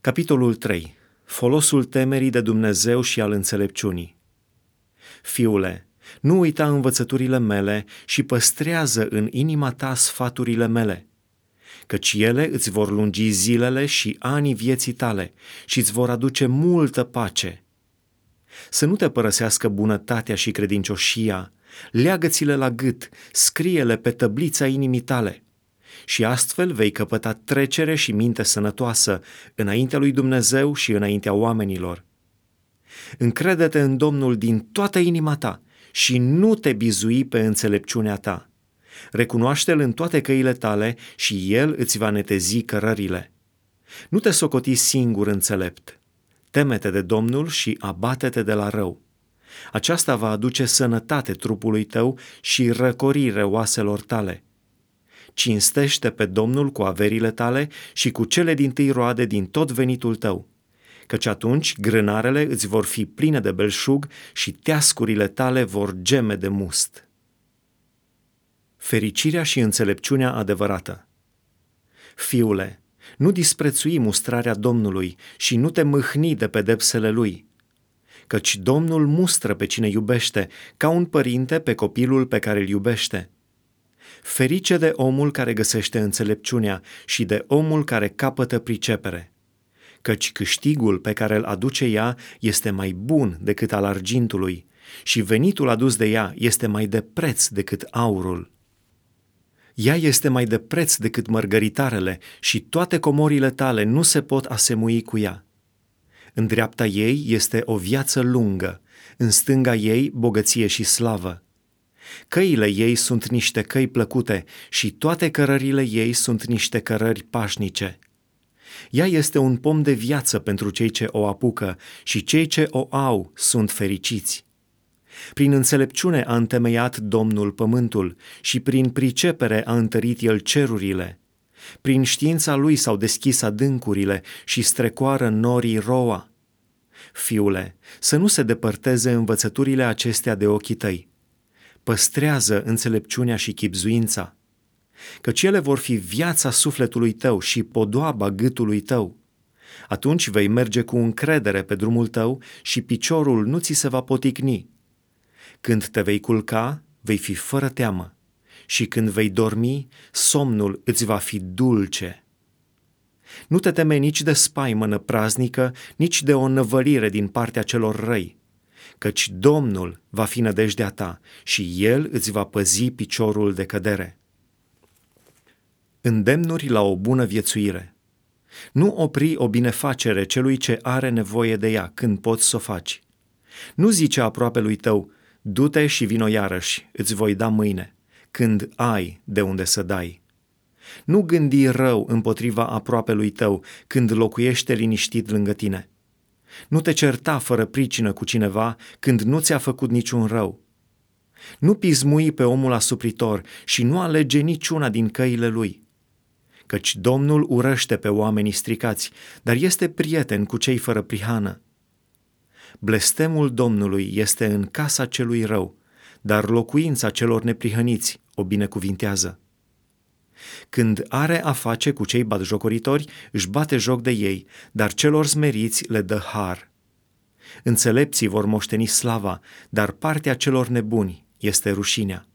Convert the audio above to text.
Capitolul 3. Folosul temerii de Dumnezeu și al înțelepciunii. Fiule, nu uita învățăturile mele și păstrează în inima ta sfaturile mele, căci ele îți vor lungi zilele și anii vieții tale și îți vor aduce multă pace. Să nu te părăsească bunătatea și credincioșia, leagă-ți-le la gât, scrie-le pe tăblița inimii tale – și astfel vei căpăta trecere și minte sănătoasă înaintea lui Dumnezeu și înaintea oamenilor. Încrede-te în Domnul din toată inima ta și nu te bizui pe înțelepciunea ta. Recunoaște-L în toate căile tale și El îți va netezi cărările. Nu te socoti singur înțelept. Temete de Domnul și abate-te de la rău. Aceasta va aduce sănătate trupului tău și răcorire oaselor tale – cinstește pe Domnul cu averile tale și cu cele din tâi roade din tot venitul tău, căci atunci grânarele îți vor fi pline de belșug și teascurile tale vor geme de must. Fericirea și înțelepciunea adevărată. Fiule, nu disprețui mustrarea Domnului și nu te mâhni de pedepsele Lui, căci Domnul mustră pe cine iubește, ca un părinte pe copilul pe care îl iubește – Ferice de omul care găsește înțelepciunea și de omul care capătă pricepere, căci câștigul pe care îl aduce ea este mai bun decât al argintului și venitul adus de ea este mai de preț decât aurul. Ea este mai de preț decât mărgăritarele și toate comorile tale nu se pot asemui cu ea. În dreapta ei este o viață lungă, în stânga ei bogăție și slavă. Căile ei sunt niște căi plăcute și toate cărările ei sunt niște cărări pașnice. Ea este un pom de viață pentru cei ce o apucă și cei ce o au sunt fericiți. Prin înțelepciune a întemeiat Domnul pământul și prin pricepere a întărit el cerurile. Prin știința lui s-au deschis adâncurile și strecoară norii roa. Fiule, să nu se depărteze învățăturile acestea de ochii tăi păstrează înțelepciunea și chipzuința, căci ele vor fi viața sufletului tău și podoaba gâtului tău. Atunci vei merge cu încredere pe drumul tău și piciorul nu ți se va poticni. Când te vei culca, vei fi fără teamă și când vei dormi, somnul îți va fi dulce. Nu te teme nici de spaimă praznică, nici de o năvălire din partea celor răi, căci Domnul va fi nădejdea ta și El îți va păzi piciorul de cădere. Îndemnuri la o bună viețuire. Nu opri o binefacere celui ce are nevoie de ea când poți să o faci. Nu zice aproape lui tău, du-te și vino iarăși, îți voi da mâine, când ai de unde să dai. Nu gândi rău împotriva aproape lui tău când locuiește liniștit lângă tine – nu te certa fără pricină cu cineva când nu ți-a făcut niciun rău. Nu pismui pe omul asupritor și nu alege niciuna din căile lui. Căci Domnul urăște pe oamenii stricați, dar este prieten cu cei fără prihană. Blestemul Domnului este în casa celui rău, dar locuința celor neprihăniți o binecuvintează. Când are a face cu cei batjocoritori, își bate joc de ei, dar celor smeriți le dă har. Înțelepții vor moșteni slava, dar partea celor nebuni este rușinea.